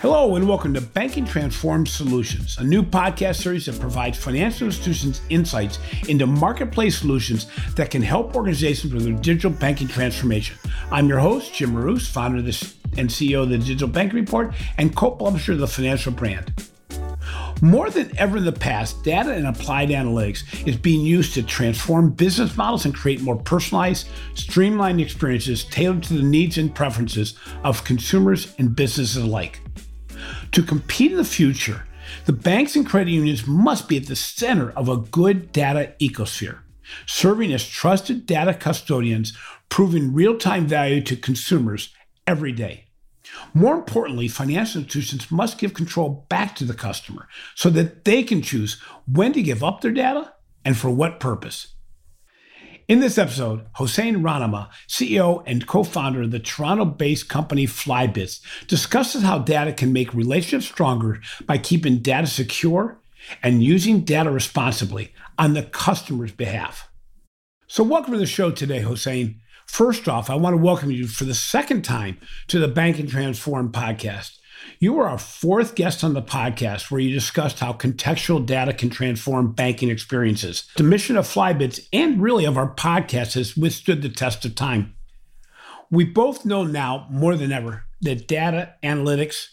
Hello, and welcome to Banking Transformed Solutions, a new podcast series that provides financial institutions insights into marketplace solutions that can help organizations with their digital banking transformation. I'm your host, Jim Marous, founder of and CEO of the Digital Banking Report and co publisher of the Financial Brand. More than ever in the past, data and applied analytics is being used to transform business models and create more personalized, streamlined experiences tailored to the needs and preferences of consumers and businesses alike. To compete in the future, the banks and credit unions must be at the center of a good data ecosphere, serving as trusted data custodians, proving real time value to consumers every day. More importantly, financial institutions must give control back to the customer so that they can choose when to give up their data and for what purpose. In this episode, Hossein Rahnama, CEO and co founder of the Toronto based company Flybits, discusses how data can make relationships stronger by keeping data secure and using data responsibly on the customer's behalf. So, welcome to the show today, Hossein. First off, I want to welcome you for the second time to the Banking Transformed podcast. You were our fourth guest on the podcast where you discussed how contextual data can transform banking experiences. The mission of Flybits and really of our podcast has withstood the test of time. We both know now more than ever that data, analytics,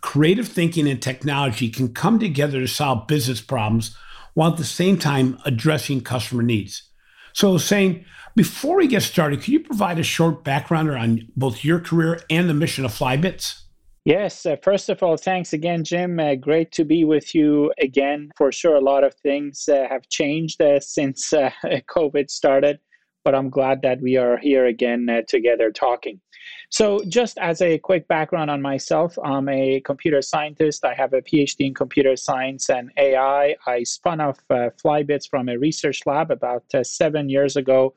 creative thinking, and technology can come together to solve business problems while at the same time addressing customer needs. So, Hossein, before we get started, could you provide a short background on both your career and the mission of Flybits? Yes, uh, first of all, thanks again, Jim. Uh, great to be with you again. For sure, a lot of things uh, have changed uh, since uh, COVID started, but I'm glad that we are here again uh, together talking. So, just as a quick background on myself, I'm a computer scientist. I have a PhD in computer science and AI. I spun off uh, Flybits from a research lab about uh, seven years ago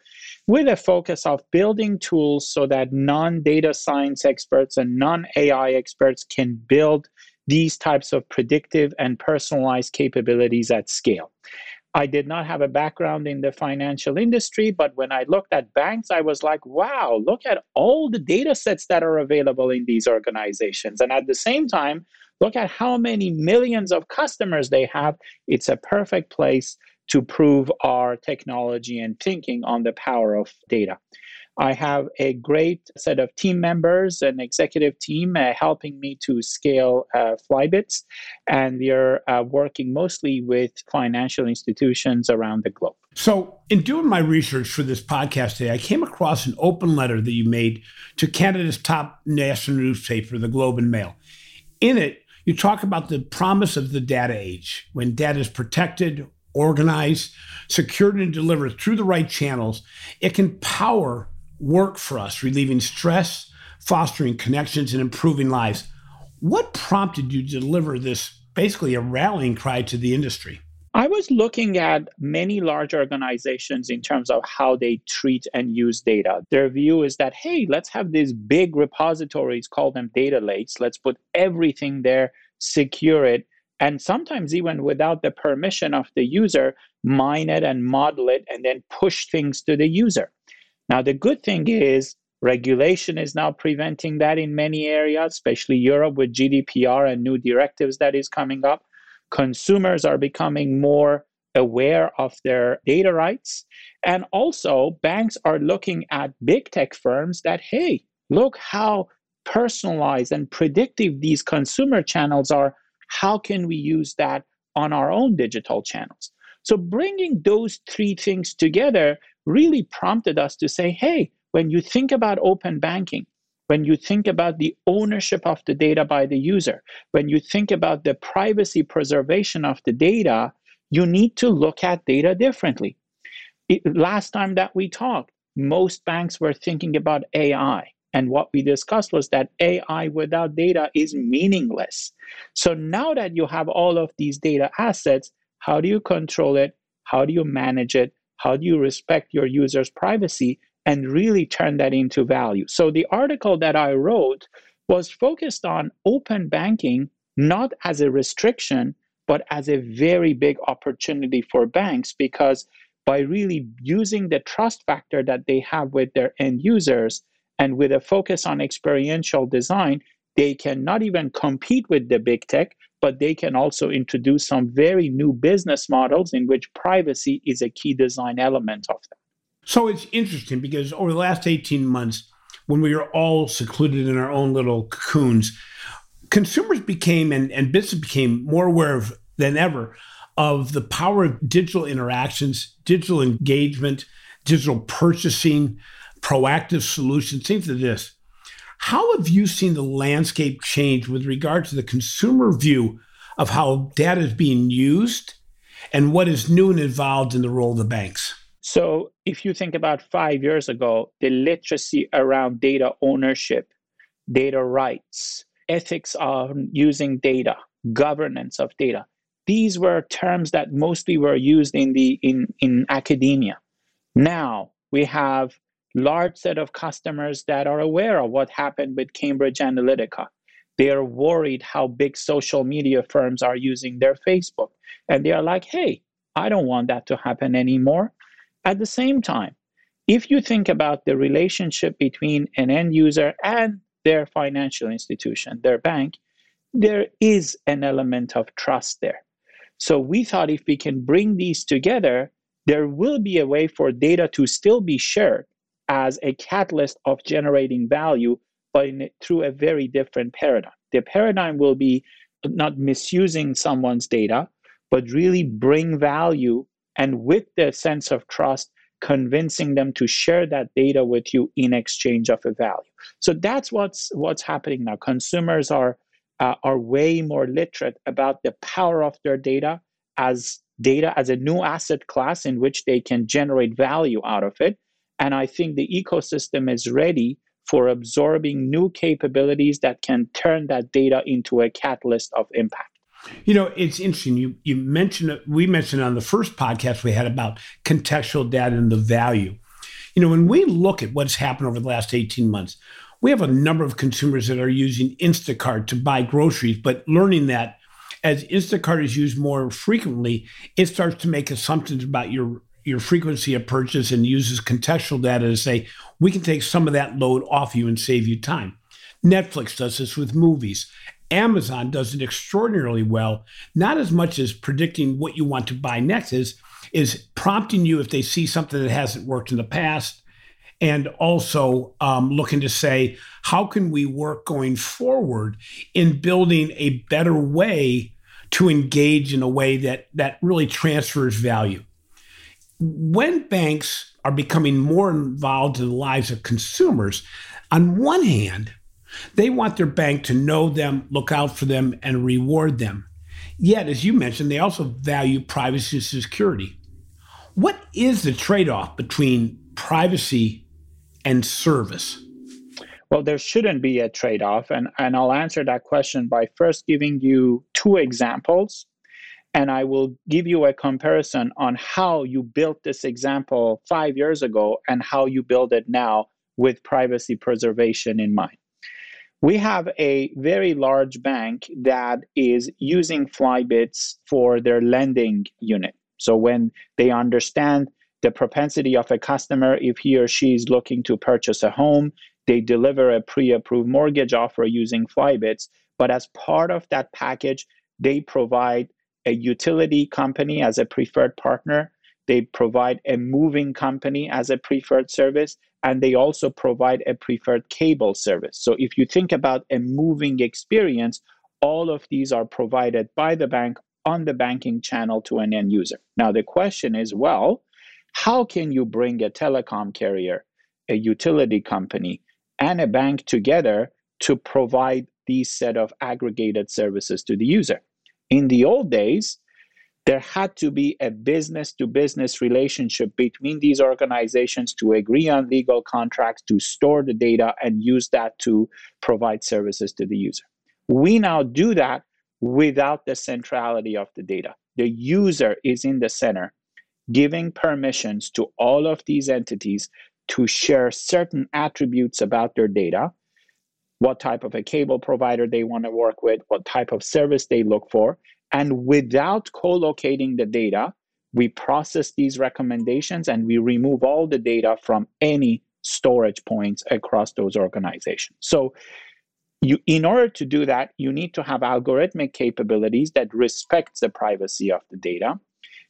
with a focus of building tools so that non data science experts and non AI experts can build these types of predictive and personalized capabilities at scale. I did not have a background in the financial industry, but when I looked at banks, I was like, wow, look at all the data sets that are available in these organizations. And at the same time, look at how many millions of customers they have. It's a perfect place to prove our technology and thinking on the power of data. I have a great set of team members, an executive team uh, helping me to scale uh, Flybits, and we are uh, working mostly with financial institutions around the globe. So, in doing my research for this podcast today, I came across an open letter that you made to Canada's top national newspaper, the Globe and Mail. In it, you talk about the promise of the data age when data is protected, organized, secured, and delivered through the right channels, it can power work for us, relieving stress, fostering connections, and improving lives. What prompted you to deliver this basically a rallying cry to the industry? I was looking at many large organizations in terms of how they treat and use data. Their view is that, hey, let's have these big repositories, call them data lakes. Let's put everything there, secure it, and sometimes even without the permission of the user, mine it and model it and then push things to the user. Now, the good thing is regulation is now preventing that in many areas, especially Europe with GDPR and new directives that is coming up. Consumers are becoming more aware of their data rights. And also, banks are looking at big tech firms that, hey, look how personalized and predictive these consumer channels are how can we use that on our own digital channels? So bringing those three things together really prompted us to say, hey, when you think about open banking, when you think about the ownership of the data by the user, when you think about the privacy preservation of the data, you need to look at data differently. It, last time that we talked, most banks were thinking about AI. And what we discussed was that AI without data is meaningless. So now that you have all of these data assets, how do you control it? How do you manage it? How do you respect your users' privacy and really turn that into value? So the article that I wrote was focused on open banking, not as a restriction, but as a very big opportunity for banks because by really using the trust factor that they have with their end users, and with a focus on experiential design, they can not even compete with the big tech, but they can also introduce some very new business models in which privacy is a key design element of them. So it's interesting because over the last 18 months, when we were all secluded in our own little cocoons, consumers became and, and business became more aware of than ever of the power of digital interactions, digital engagement, digital purchasing, proactive solutions, things like this. How have you seen the landscape change with regard to the consumer view of how data is being used and what is new and evolved in the role of the banks? So, if you think about five years ago, the literacy around data ownership, data rights, ethics on using data, governance of data, these were terms that mostly were used in the in, in academia. Now we have large set of customers that are aware of what happened with Cambridge Analytica. They are worried how big social media firms are using their Facebook. And they are like, hey, I don't want that to happen anymore. At the same time, if you think about the relationship between an end user and their financial institution, their bank, there is an element of trust there. So we thought if we can bring these together, there will be a way for data to still be shared as a catalyst of generating value, but in, through a very different paradigm. The paradigm will be not misusing someone's data, but really bring value and with the sense of trust, convincing them to share that data with you in exchange of a value. So that's what's what's happening now. Consumers are uh, are way more literate about the power of their data as data as a new asset class in which they can generate value out of it. And I think the ecosystem is ready for absorbing new capabilities that can turn that data into a catalyst of impact. You know, it's interesting. You you mentioned we mentioned on the first podcast we had about contextual data and the value. You know, when we look at what's happened over the last 18 months, we have a number of consumers that are using Instacart to buy groceries, but learning that as Instacart is used more frequently, it starts to make assumptions about your your frequency of purchase and uses contextual data to say we can take some of that load off you and save you time. Netflix does this with movies. Amazon does it extraordinarily well, not as much as predicting what you want to buy next is is prompting you if they see something that hasn't worked in the past and also um, looking to say, how can we work going forward in building a better way to engage in a way that, that really transfers value? When banks are becoming more involved in the lives of consumers, on one hand, they want their bank to know them, look out for them, and reward them. Yet, as you mentioned, they also value privacy and security. What is the trade off between privacy and service? Well, there shouldn't be a trade off. And, and I'll answer that question by first giving you two examples. And I will give you a comparison on how you built this example five years ago and how you build it now with privacy preservation in mind. We have a very large bank that is using Flybits for their lending unit. So when they understand the propensity of a customer if he or she is looking to purchase a home. They deliver a pre approved mortgage offer using Flybits. But as part of that package, they provide a utility company as a preferred partner. They provide a moving company as a preferred service, and they also provide a preferred cable service. So if you think about a moving experience, all of these are provided by the bank on the banking channel to an end user. Now, the question is well, how can you bring a telecom carrier, a utility company, and a bank together to provide these set of aggregated services to the user? In the old days, there had to be a business to business relationship between these organizations to agree on legal contracts, to store the data, and use that to provide services to the user. We now do that without the centrality of the data. The user is in the center giving permissions to all of these entities to share certain attributes about their data, what type of a cable provider they want to work with, what type of service they look for. And without co locating the data, we process these recommendations and we remove all the data from any storage points across those organizations. So you in order to do that you need to have algorithmic capabilities that respects the privacy of the data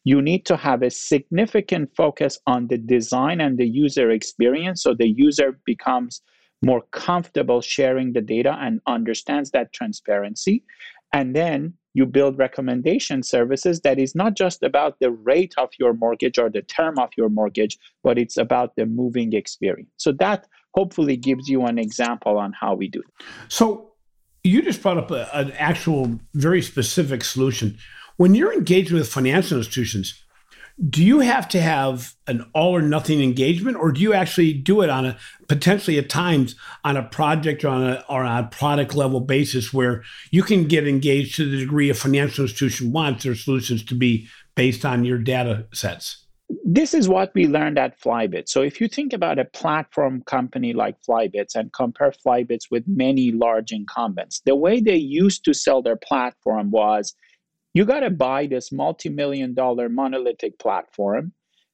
you need to have a significant focus on the design and the user experience so the user becomes more comfortable sharing the data and understands that transparency and then you build recommendation services that is not just about the rate of your mortgage or the term of your mortgage but it's about the moving experience so that hopefully gives you an example on how we do it. So you just brought up a, an actual very specific solution. When you're engaging with financial institutions, do you have to have an all or nothing engagement or do you actually do it on a potentially at times on a project or on a, or on a product level basis where you can get engaged to the degree a financial institution wants their solutions to be based on your data sets this is what we learned at Flybit. So if you think about a platform company like Flybits and compare Flybits with many large incumbents, the way they used to sell their platform was you got to buy this multi-million dollar monolithic platform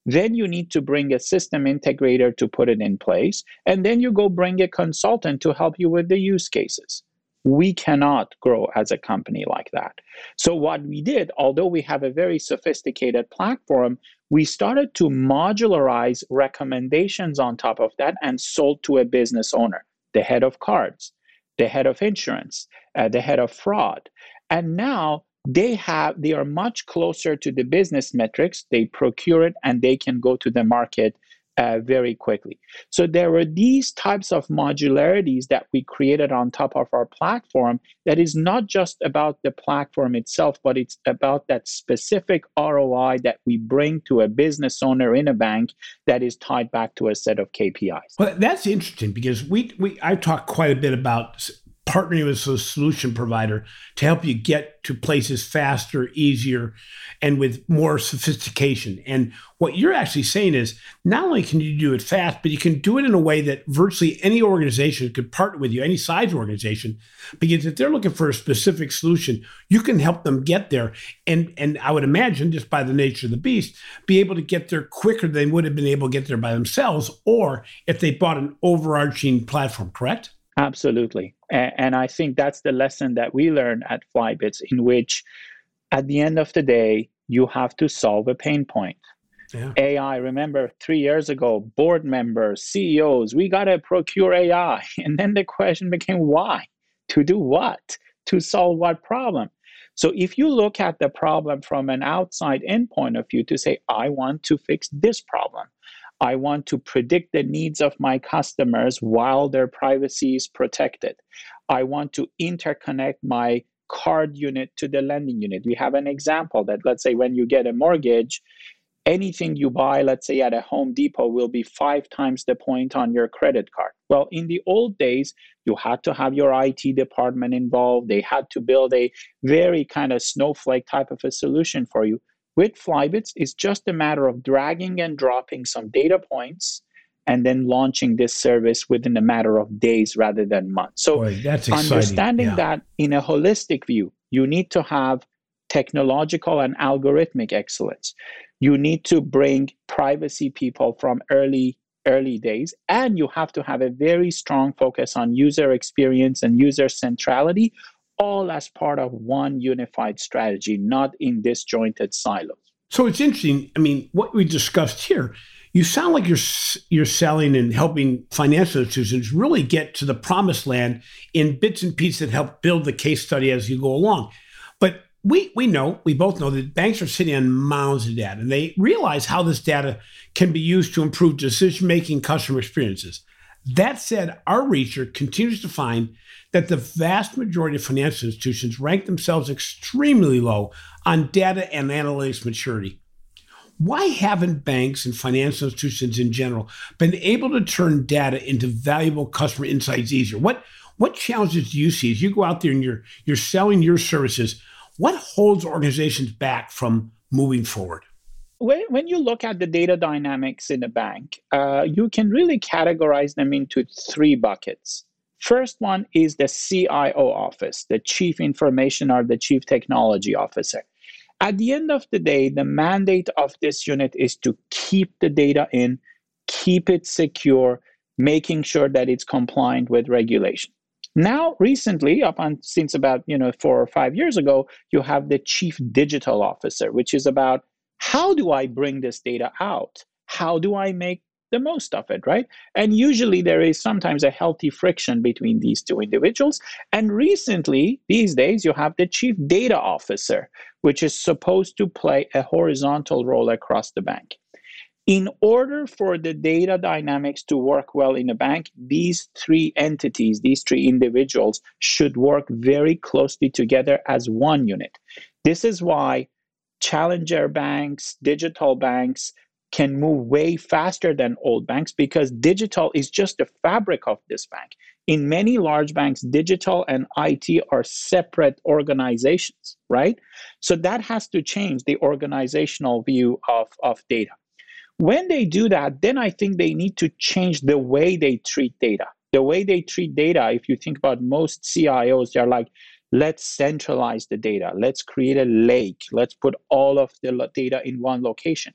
then you need to bring a system integrator to put it in place and then you go bring a consultant to help you with the use cases we cannot grow as a company like that. So, what we did, although we have a very sophisticated platform, we started to modularize recommendations on top of that and sold to a business owner, the head of cards, the head of insurance, uh, the head of fraud. And now they have they are much closer to the business metrics they procure it and they can go to the market uh, very quickly. So there were these types of modularities that we created on top of our platform that is not just about the platform itself, but it's about that specific ROI that we bring to a business owner in a bank that is tied back to a set of KPIs. Well, that's interesting because we, we I talked quite a bit about partnering with a solution provider to help you get to places faster, easier, and with more sophistication. And what you're actually saying is not only can you do it fast, but you can do it in a way that virtually any organization could partner with you, any size organization, because if they're looking for a specific solution, you can help them get there. And and I would imagine, just by the nature of the beast, be able to get there quicker than they would have been able to get there by themselves, or if they bought an overarching platform, correct? Absolutely. And I think that's the lesson that we learn at Flybits, in which at the end of the day, you have to solve a pain point. Yeah. AI, remember three years ago, board members, CEOs, we got to procure AI. And then the question became why? To do what? To solve what problem? So if you look at the problem from an outside in point of view to say, I want to fix this problem, I want to predict the needs of my customers while their privacy is protected. I want to interconnect my card unit to the lending unit. We have an example that let's say when you get a mortgage, anything you buy, let's say at a Home Depot, will be five times the point on your credit card. Well, in the old days, you had to have your IT department involved. They had to build a very kind of snowflake type of a solution for you. With Flybits, it's just a matter of dragging and dropping some data points and then launching this service within a matter of days rather than months. So, Boy, understanding yeah. that in a holistic view, you need to have technological and algorithmic excellence. You need to bring privacy people from early early days and you have to have a very strong focus on user experience and user centrality all as part of one unified strategy, not in disjointed silos. So it's interesting. I mean, what we discussed here, you sound like you're you're selling and helping financial institutions really get to the promised land in bits and pieces that help build the case study as you go along. But we we know, we both know that banks are sitting on mounds of data and they realize how this data can be used to improve decision making customer experiences. That said, our research continues to find that the vast majority of financial institutions rank themselves extremely low on data and analytics maturity. Why haven't banks and financial institutions in general been able to turn data into valuable customer insights easier? What what challenges do you see as you go out there and you're you're selling your services? What holds organizations back from moving forward? when, when you look at the data dynamics in a bank, uh, you can really categorize them into three buckets. First one is the CIO office, the Chief Information or the Chief Technology Officer. At the end of the day, the mandate of this unit is to keep the data in, keep it secure, making sure that it's compliant with regulation. Now, recently, up on since about you know four or five years ago, you have the chief digital officer, which is about how do I bring this data out? How do I make the most of it, right? And usually there is sometimes a healthy friction between these two individuals. And recently, these days, you have the chief data officer, which is supposed to play a horizontal role across the bank. In order for the data dynamics to work well in a bank, these three entities, these three individuals, should work very closely together as one unit. This is why challenger banks, digital banks, can move way faster than old banks because digital is just the fabric of this bank. In many large banks, digital and IT are separate organizations, right? So that has to change the organizational view of, of data. When they do that, then I think they need to change the way they treat data. The way they treat data, if you think about most CIOs, they're like, let's centralize the data, let's create a lake, let's put all of the data in one location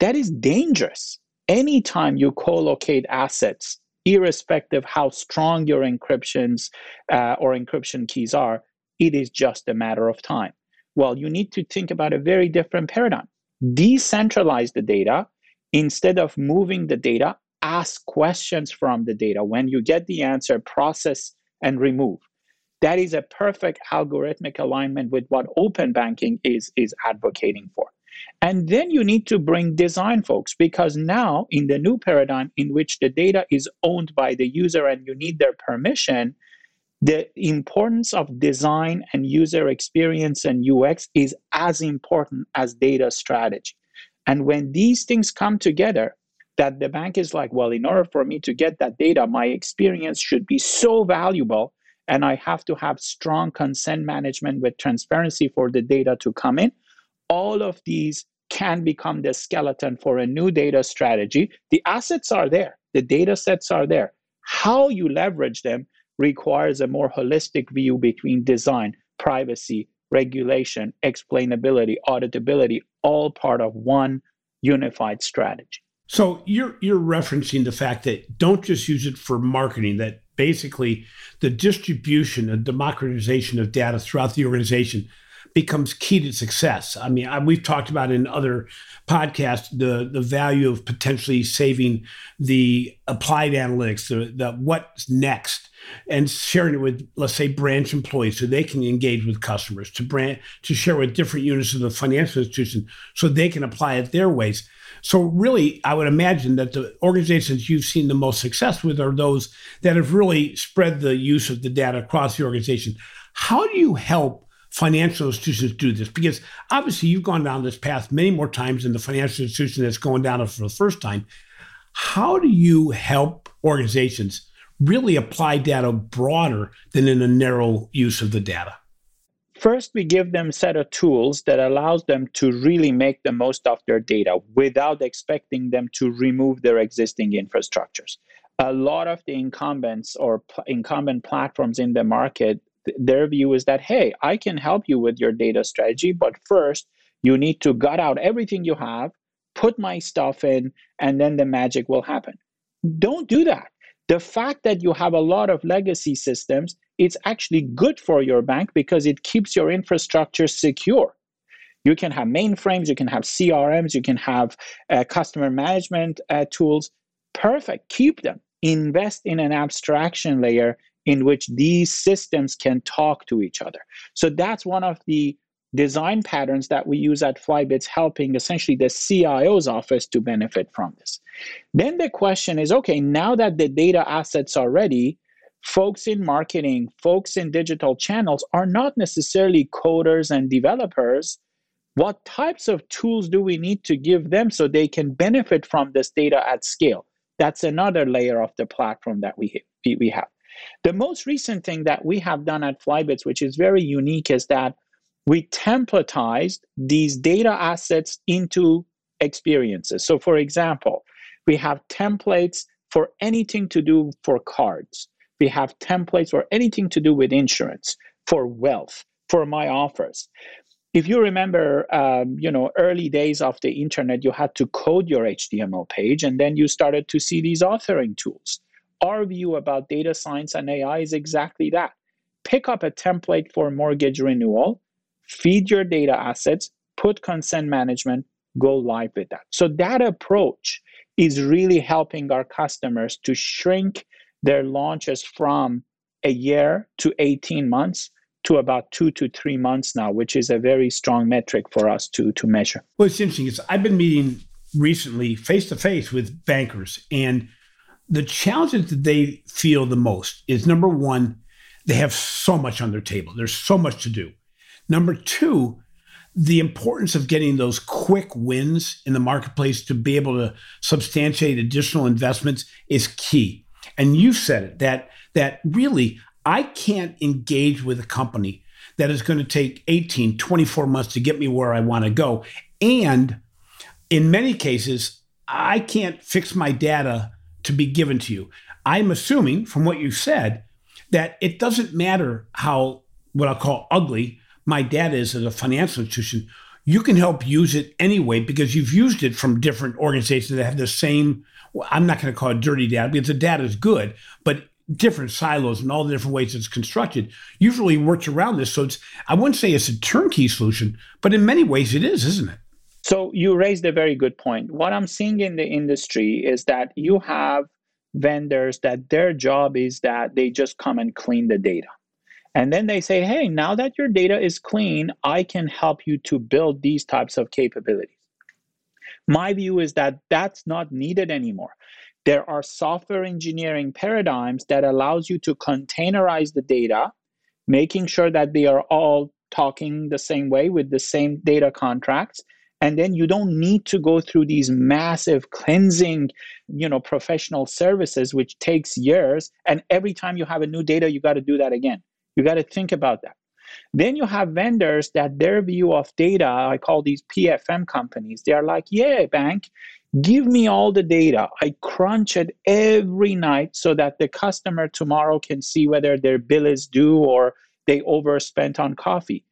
that is dangerous. Anytime you co-locate assets, irrespective how strong your encryptions uh, or encryption keys are, it is just a matter of time. Well, you need to think about a very different paradigm. Decentralize the data instead of moving the data, ask questions from the data. When you get the answer, process and remove. That is a perfect algorithmic alignment with what open banking is, is advocating for. And then you need to bring design folks because now, in the new paradigm in which the data is owned by the user and you need their permission, the importance of design and user experience and UX is as important as data strategy. And when these things come together, that the bank is like, well, in order for me to get that data, my experience should be so valuable, and I have to have strong consent management with transparency for the data to come in all of these can become the skeleton for a new data strategy. The assets are there, the data sets are there. How you leverage them requires a more holistic view between design, privacy, regulation, explainability, auditability, all part of one unified strategy. So you're you're referencing the fact that don't just use it for marketing that basically the distribution and democratization of data throughout the organization becomes key to success. I mean, I, we've talked about in other podcasts the the value of potentially saving the applied analytics, the, the what's next, and sharing it with, let's say, branch employees so they can engage with customers, to brand to share with different units of the financial institution so they can apply it their ways. So really, I would imagine that the organizations you've seen the most success with are those that have really spread the use of the data across the organization. How do you help financial institutions do this? Because obviously you've gone down this path many more times than the financial institution that's going down it for the first time. How do you help organizations really apply data broader than in a narrow use of the data? First, we give them set of tools that allows them to really make the most of their data without expecting them to remove their existing infrastructures. A lot of the incumbents or pl- incumbent platforms in the market their view is that, hey, I can help you with your data strategy, but first you need to gut out everything you have, put my stuff in, and then the magic will happen. Don't do that. The fact that you have a lot of legacy systems, it's actually good for your bank because it keeps your infrastructure secure. You can have mainframes, you can have CRMs, you can have uh, customer management uh, tools. Perfect. Keep them. Invest in an abstraction layer in which these systems can talk to each other. So that's one of the design patterns that we use at Flybits, helping essentially the CIO's office to benefit from this. Then the question is okay, now that the data assets are ready, folks in marketing, folks in digital channels are not necessarily coders and developers. What types of tools do we need to give them so they can benefit from this data at scale? That's another layer of the platform that we, we have. The most recent thing that we have done at Flybits, which is very unique, is that we templatized these data assets into experiences. So, for example, we have templates for anything to do for cards. We have templates for anything to do with insurance, for wealth, for my offers. If you remember, um, you know, early days of the internet, you had to code your HTML page, and then you started to see these authoring tools our view about data science and AI is exactly that. Pick up a template for mortgage renewal, feed your data assets, put consent management, go live with that. So that approach is really helping our customers to shrink their launches from a year to 18 months to about two to three months now, which is a very strong metric for us to, to measure. Well, it's interesting. I've been meeting recently face to face with bankers, and the challenges that they feel the most is number one, they have so much on their table. There's so much to do. Number two, the importance of getting those quick wins in the marketplace to be able to substantiate additional investments is key. And you said it that that really I can't engage with a company that is going to take 18, 24 months to get me where I want to go. And in many cases, I can't fix my data to be given to you. I'm assuming from what you said that it doesn't matter how what I'll call ugly my dad is as a financial institution. You can help use it anyway because you've used it from different organizations that have the same. Well, I'm not going to call it dirty data because the data is good, but different silos and all the different ways it's constructed usually works around this. So it's I wouldn't say it's a turnkey solution, but in many ways it is, isn't it? So you raised a very good point. What I'm seeing in the industry is that you have vendors that their job is that they just come and clean the data. And then they say, hey, now that your data is clean, I can help you to build these types of capabilities. My view is that that's not needed anymore. There are software engineering paradigms that allows you to containerize the data, making sure that they are all talking the same way with the same data contracts and then you don't need to go through these massive cleansing you know professional services which takes years. And every time you have a new data you got to do that again. You got to think about that. Then you have vendors that their view of data i call these pfm companies they are like yeah bank give me all the data. I crunch it every night so that the customer tomorrow can see whether their bill is due or they overspent on coffee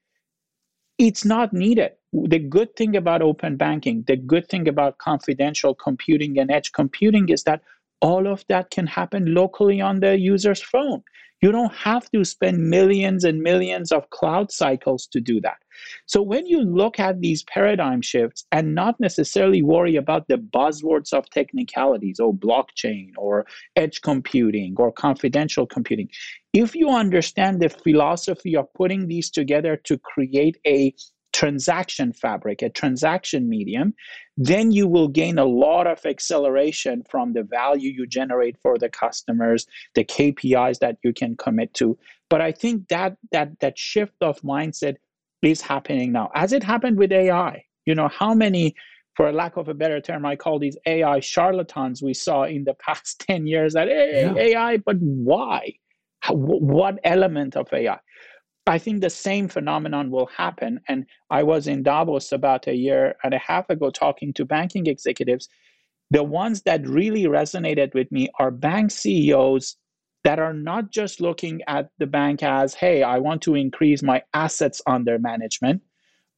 it's not needed the good thing about open banking, the good thing about confidential computing and edge computing is that all of that can happen locally on the user's phone. You don't have to spend millions and millions of cloud cycles to do that. So when you look at these paradigm shifts and not necessarily worry about the buzzwords of technicalities or blockchain or edge computing or confidential computing, if you understand the philosophy of putting these together to create a transaction fabric, a transaction medium, then you will gain a lot of acceleration from the value you generate for the customers, the KPIs that you can commit to. But I think that that that shift of mindset is happening now. As it happened with AI, you know, how many for lack of a better term, I call these AI charlatans we saw in the past 10 years that hey, yeah. AI, but why? What element of AI? I think the same phenomenon will happen. And I was in Davos about a year and a half ago talking to banking executives. The ones that really resonated with me are bank CEOs that are not just looking at the bank as, hey, I want to increase my assets under management.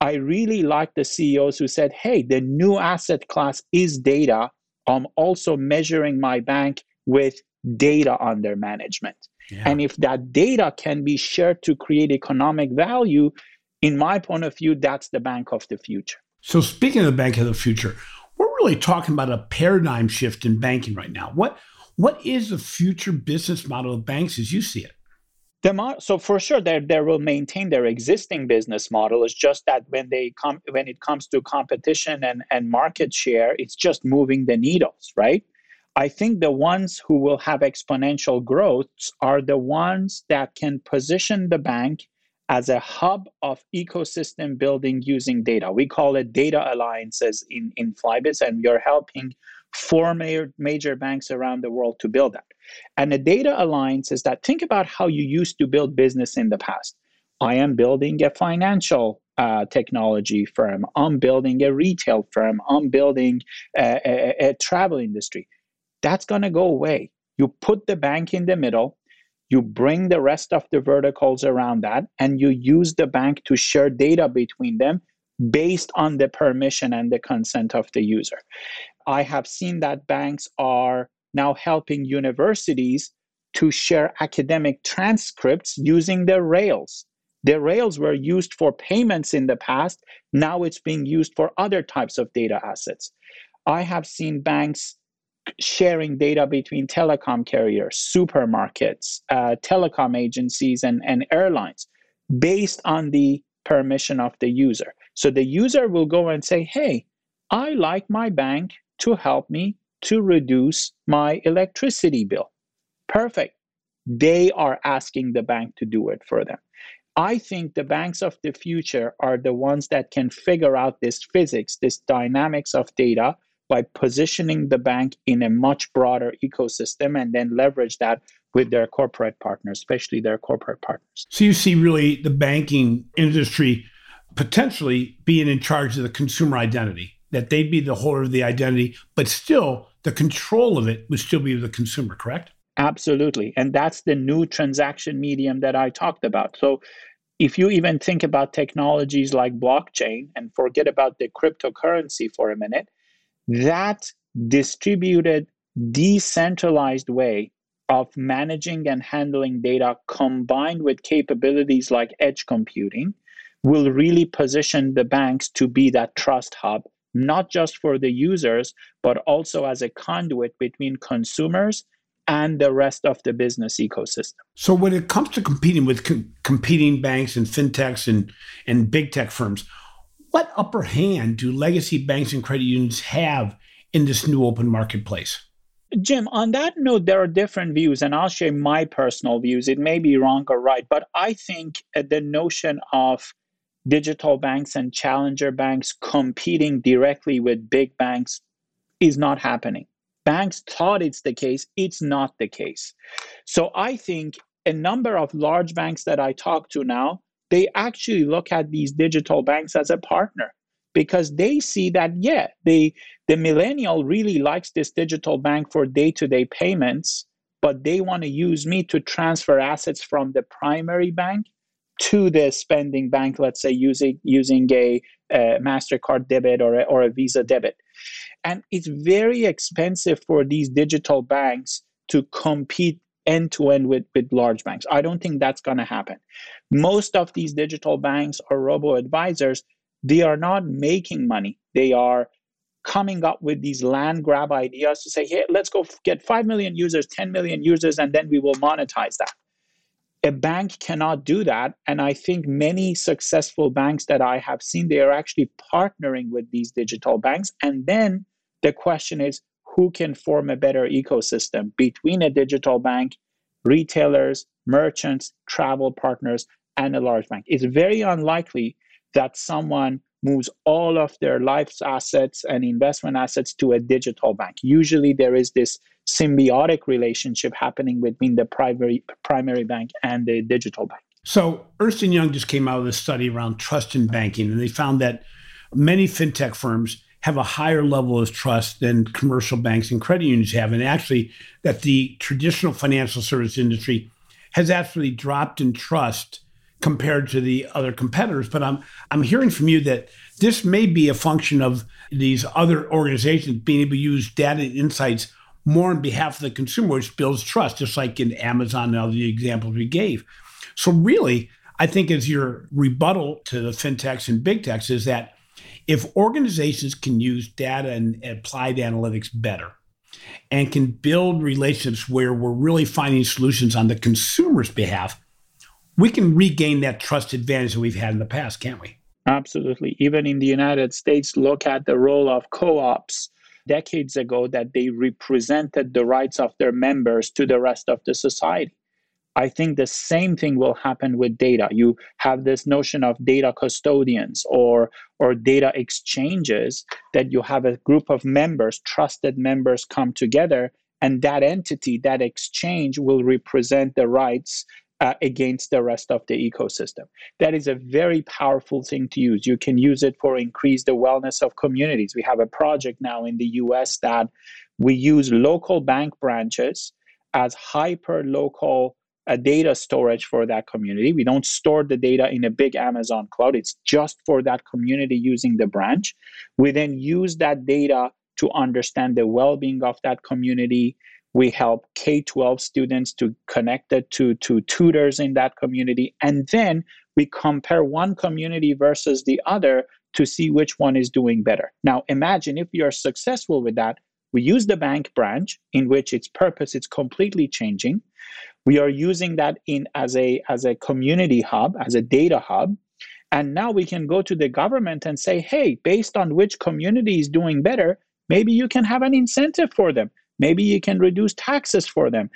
I really like the CEOs who said, hey, the new asset class is data. I'm also measuring my bank with data under management. Yeah. And if that data can be shared to create economic value, in my point of view, that's the bank of the future. So, speaking of the bank of the future, we're really talking about a paradigm shift in banking right now. What what is the future business model of banks as you see it? The so for sure they they will maintain their existing business model. It's just that when they come when it comes to competition and, and market share, it's just moving the needles, right? I think the ones who will have exponential growth are the ones that can position the bank as a hub of ecosystem building using data. We call it data alliances in, in Flybits, and we are helping four major, major banks around the world to build that. And the data alliance is that think about how you used to build business in the past. I am building a financial uh, technology firm. I'm building a retail firm. I'm building a, a, a travel industry that's going to go away. You put the bank in the middle, you bring the rest of the verticals around that, and you use the bank to share data between them based on the permission and the consent of the user. I have seen that banks are now helping universities to share academic transcripts using their Rails. The Rails were used for payments in the past. Now it's being used for other types of data assets. I have seen banks sharing data between telecom carriers, supermarkets, uh, telecom agencies, and, and airlines based on the permission of the user. So the user will go and say, hey, I like my bank to help me to reduce my electricity bill. Perfect. They are asking the bank to do it for them. I think the banks of the future are the ones that can figure out this physics, this dynamics of data by positioning the bank in a much broader ecosystem and then leverage that with their corporate partners, especially their corporate partners. So you see really the banking industry potentially being in charge of the consumer identity, that they'd be the holder of the identity, but still the control of it would still be the consumer, correct? Absolutely. And that's the new transaction medium that I talked about. So if you even think about technologies like blockchain and forget about the cryptocurrency for a minute, that distributed, decentralized way of managing and handling data combined with capabilities like edge computing will really position the banks to be that trust hub, not just for the users, but also as a conduit between consumers and the rest of the business ecosystem. So, when it comes to competing with com- competing banks and fintechs and, and big tech firms, what upper hand do legacy banks and credit unions have in this new open marketplace? Jim, on that note, there are different views, and I'll share my personal views. It may be wrong or right, but I think uh, the notion of digital banks and challenger banks competing directly with big banks is not happening banks thought it's the case, it's not the case. So I think a number of large banks that I talk to now, they actually look at these digital banks as a partner because they see that yeah, they the millennial really likes this digital bank for day-to-day payments, but they want to use me to transfer assets from the primary bank to the spending bank, let's say using using a, a Mastercard debit or a, or a Visa debit. And it's very expensive for these digital banks to compete end to end with with large banks. I don't think that's going to happen. Most of these digital banks or robo advisors, they are not making money. They are coming up with these land grab ideas to say, hey, let's go get 5 million users, 10 million users, and then we will monetize that. A bank cannot do that. And I think many successful banks that I have seen, they are actually partnering with these digital banks. And then the question is who can form a better ecosystem between a digital bank, retailers, merchants, travel partners, and a large bank? It's very unlikely that someone moves all of their life's assets and investment assets to a digital bank. Usually there is this symbiotic relationship happening between the primary primary bank and the digital bank. So Ernst Young just came out with a study around trust in banking and they found that many fintech firms have a higher level of trust than commercial banks and credit unions have. And actually, that the traditional financial service industry has actually dropped in trust compared to the other competitors. But I'm I'm hearing from you that this may be a function of these other organizations being able to use data and insights more on behalf of the consumer, which builds trust, just like in Amazon and all the examples we gave. So really, I think as your rebuttal to the fintechs and big techs is that if organizations can use data and applied analytics better and can build relationships where we're really finding solutions on the consumer's behalf, we can regain that trust advantage that we've had in the past, can't we? Absolutely. Even in the United States, look at the role of co ops decades ago that they represented the rights of their members to the rest of the society. I think the same thing will happen with data. You have this notion of data custodians or or data exchanges that you have a group of members, trusted members come together and that entity, that exchange will represent the rights uh, against the rest of the ecosystem. That is a very powerful thing to use. You can use it for increase the wellness of communities. We have a project now in the US that we use local bank branches as hyper local a data storage for that community. We don't store the data in a big Amazon cloud, it's just for that community using the branch. We then use that data to understand the well being of that community. We help K 12 students to connect it to, to tutors in that community. And then we compare one community versus the other to see which one is doing better. Now, imagine if you are successful with that, we use the bank branch in which its purpose is completely changing. We are using that in as a as a community hub, as a data hub. And now we can go to the government and say, hey, based on which community is doing better, maybe you can have an incentive for them. Maybe you can reduce taxes for them.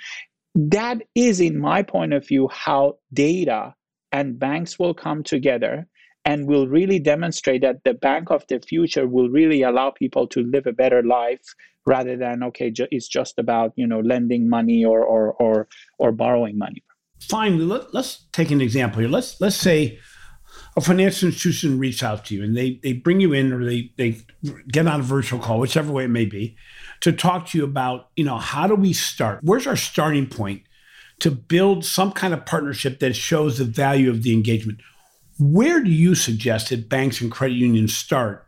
That is, in my point of view, how data and banks will come together and will really demonstrate that the bank of the future will really allow people to live a better life rather than okay it's just about you know lending money or or or, or borrowing money. Finally let, let's take an example here. Let's let's say a financial institution reaches out to you and they they bring you in or they they get on a virtual call whichever way it may be to talk to you about you know how do we start? Where's our starting point to build some kind of partnership that shows the value of the engagement where do you suggest that banks and credit unions start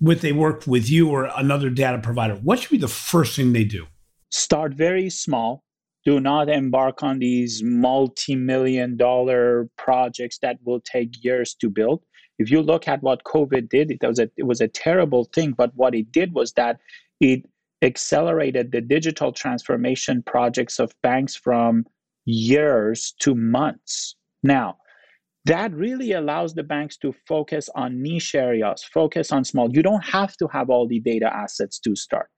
with they work with you or another data provider? What should be the first thing they do? Start very small. Do not embark on these multi million dollar projects that will take years to build. If you look at what COVID did, it was a, it was a terrible thing. But what it did was that it accelerated the digital transformation projects of banks from years to months. Now, that really allows the banks to focus on niche areas, focus on small. You don't have to have all the data assets to start.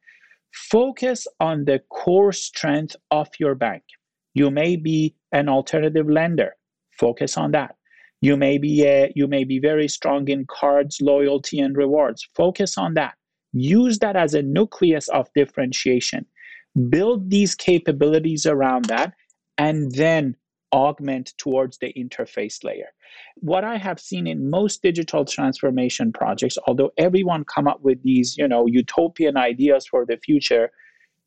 Focus on the core strength of your bank. You may be an alternative lender. Focus on that. You may be a, you may be very strong in cards, loyalty, and rewards. Focus on that. Use that as a nucleus of differentiation. Build these capabilities around that, and then augment towards the interface layer. What I have seen in most digital transformation projects, although everyone come up with these, you know, utopian ideas for the future,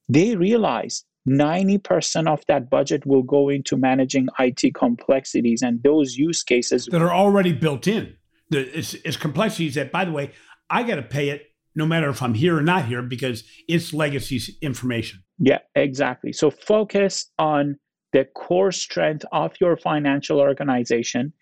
they realize 90% of that budget will go into managing IT complexities and those use cases that are already built in. It's, it's complexities that, by the way, I got to pay it no matter if I'm here or not here because it's legacy information. Yeah, exactly. So focus on the core strength of your financial organization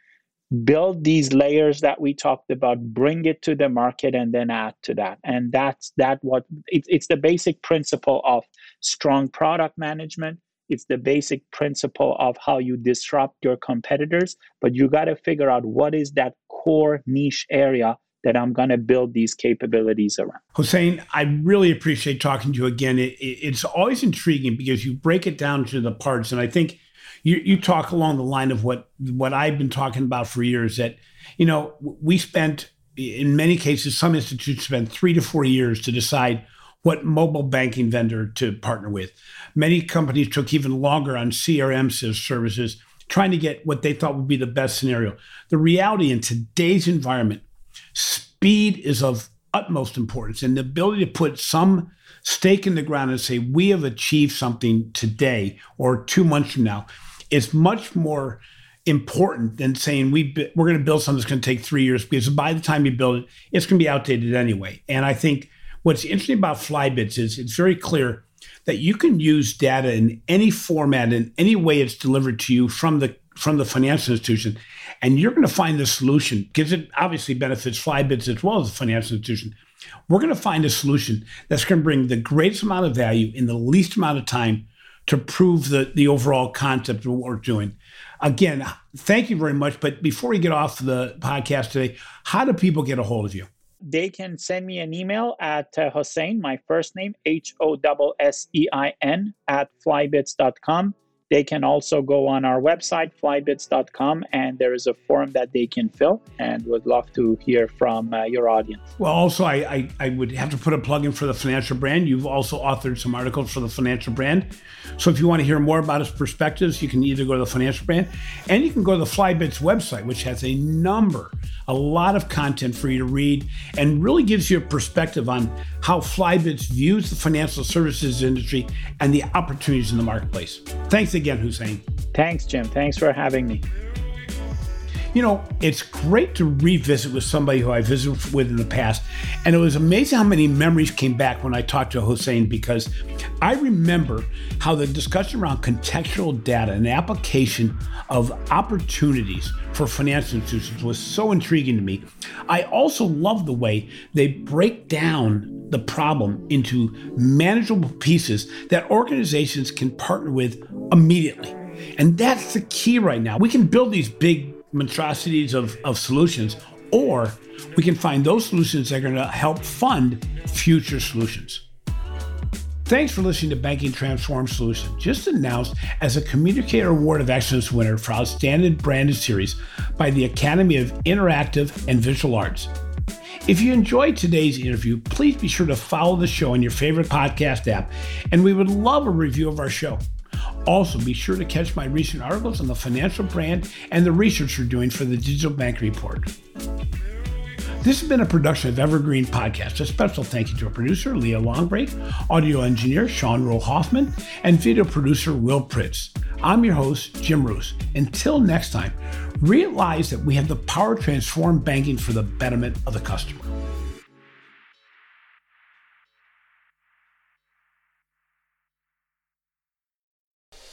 build these layers that we talked about bring it to the market and then add to that. And that's that what it, it's the basic principle of strong product management. It's the basic principle of how you disrupt your competitors but you got to figure out what is that core niche area that I'm going to build these capabilities around. Hossein, I really appreciate talking to you again. It, it, it's always intriguing because you break it down to the parts, and I think you, you talk along the line of what what I've been talking about for years. That you know we spent in many cases, some institutes spent three to four years to decide what mobile banking vendor to partner with. Many companies took even longer on CRM services, trying to get what they thought would be the best scenario. The reality in today's environment speed is of utmost importance and the ability to put some stake in the ground and say we have achieved something today or two months from now is much more important than saying we we're going to build something that's going to take three years because by the time you build it it's going to be outdated anyway. And i think what's interesting about flybits is it's very clear that you can use data in any format in any way it's delivered to you from the from the financial institution and you're going to find the solution because it obviously benefits Flybits as well as the financial institution. We're going to find a solution that's going to bring the greatest amount of value in the least amount of time to prove the, the overall concept of what we're doing. Again, thank you very much. But before we get off the podcast today, how do people get a hold of you? They can send me an email at uh, Hossein, my first name, H O S S E I N, at flybits.com. They can also go on our website, flybits.com, and there is a form that they can fill and would love to hear from uh, your audience. Well, also, I, I, I, would have to put a plug in for the financial brand. You've also authored some articles for the financial brand. So if you want to hear more about his perspectives, you can either go to the financial brand and you can go to the Flybits website, which has a number, a lot of content for you to read and really gives you a perspective on how Flybits views the financial services industry and the opportunities in the marketplace. Thanks again Hossein. Thanks, Jim. Thanks for having me. You know, it's great to revisit with somebody who I visited with in the past. And it was amazing how many memories came back when I talked to Hossein because I remember how the discussion around contextual data and application of opportunities for financial institutions was so intriguing to me. I also love the way they break down the problem into manageable pieces that organizations can partner with immediately. And that's the key right now. We can build these big monstrosities of, of solutions, or we can find those solutions that are going to help fund future solutions. Thanks for listening to Banking Transformed Solutions, just announced as a Communicator Award of Excellence winner for Outstanding Branded Series by the Academy of Interactive and Visual Arts. If you enjoyed today's interview, please be sure to follow the show on your favorite podcast app, and we would love a review of our show. Also, be sure to catch my recent articles on the financial brand and the research we're doing for the Digital Bank Report. This has been a production of Evergreen Podcast. A special thank you to our producer, Leah Longbrake, audio engineer, Sean Rule-Hoffman, and video producer, Will Pritz. I'm your host, Jim Roos. Until next time, realize that we have the power to transform banking for the betterment of the customer.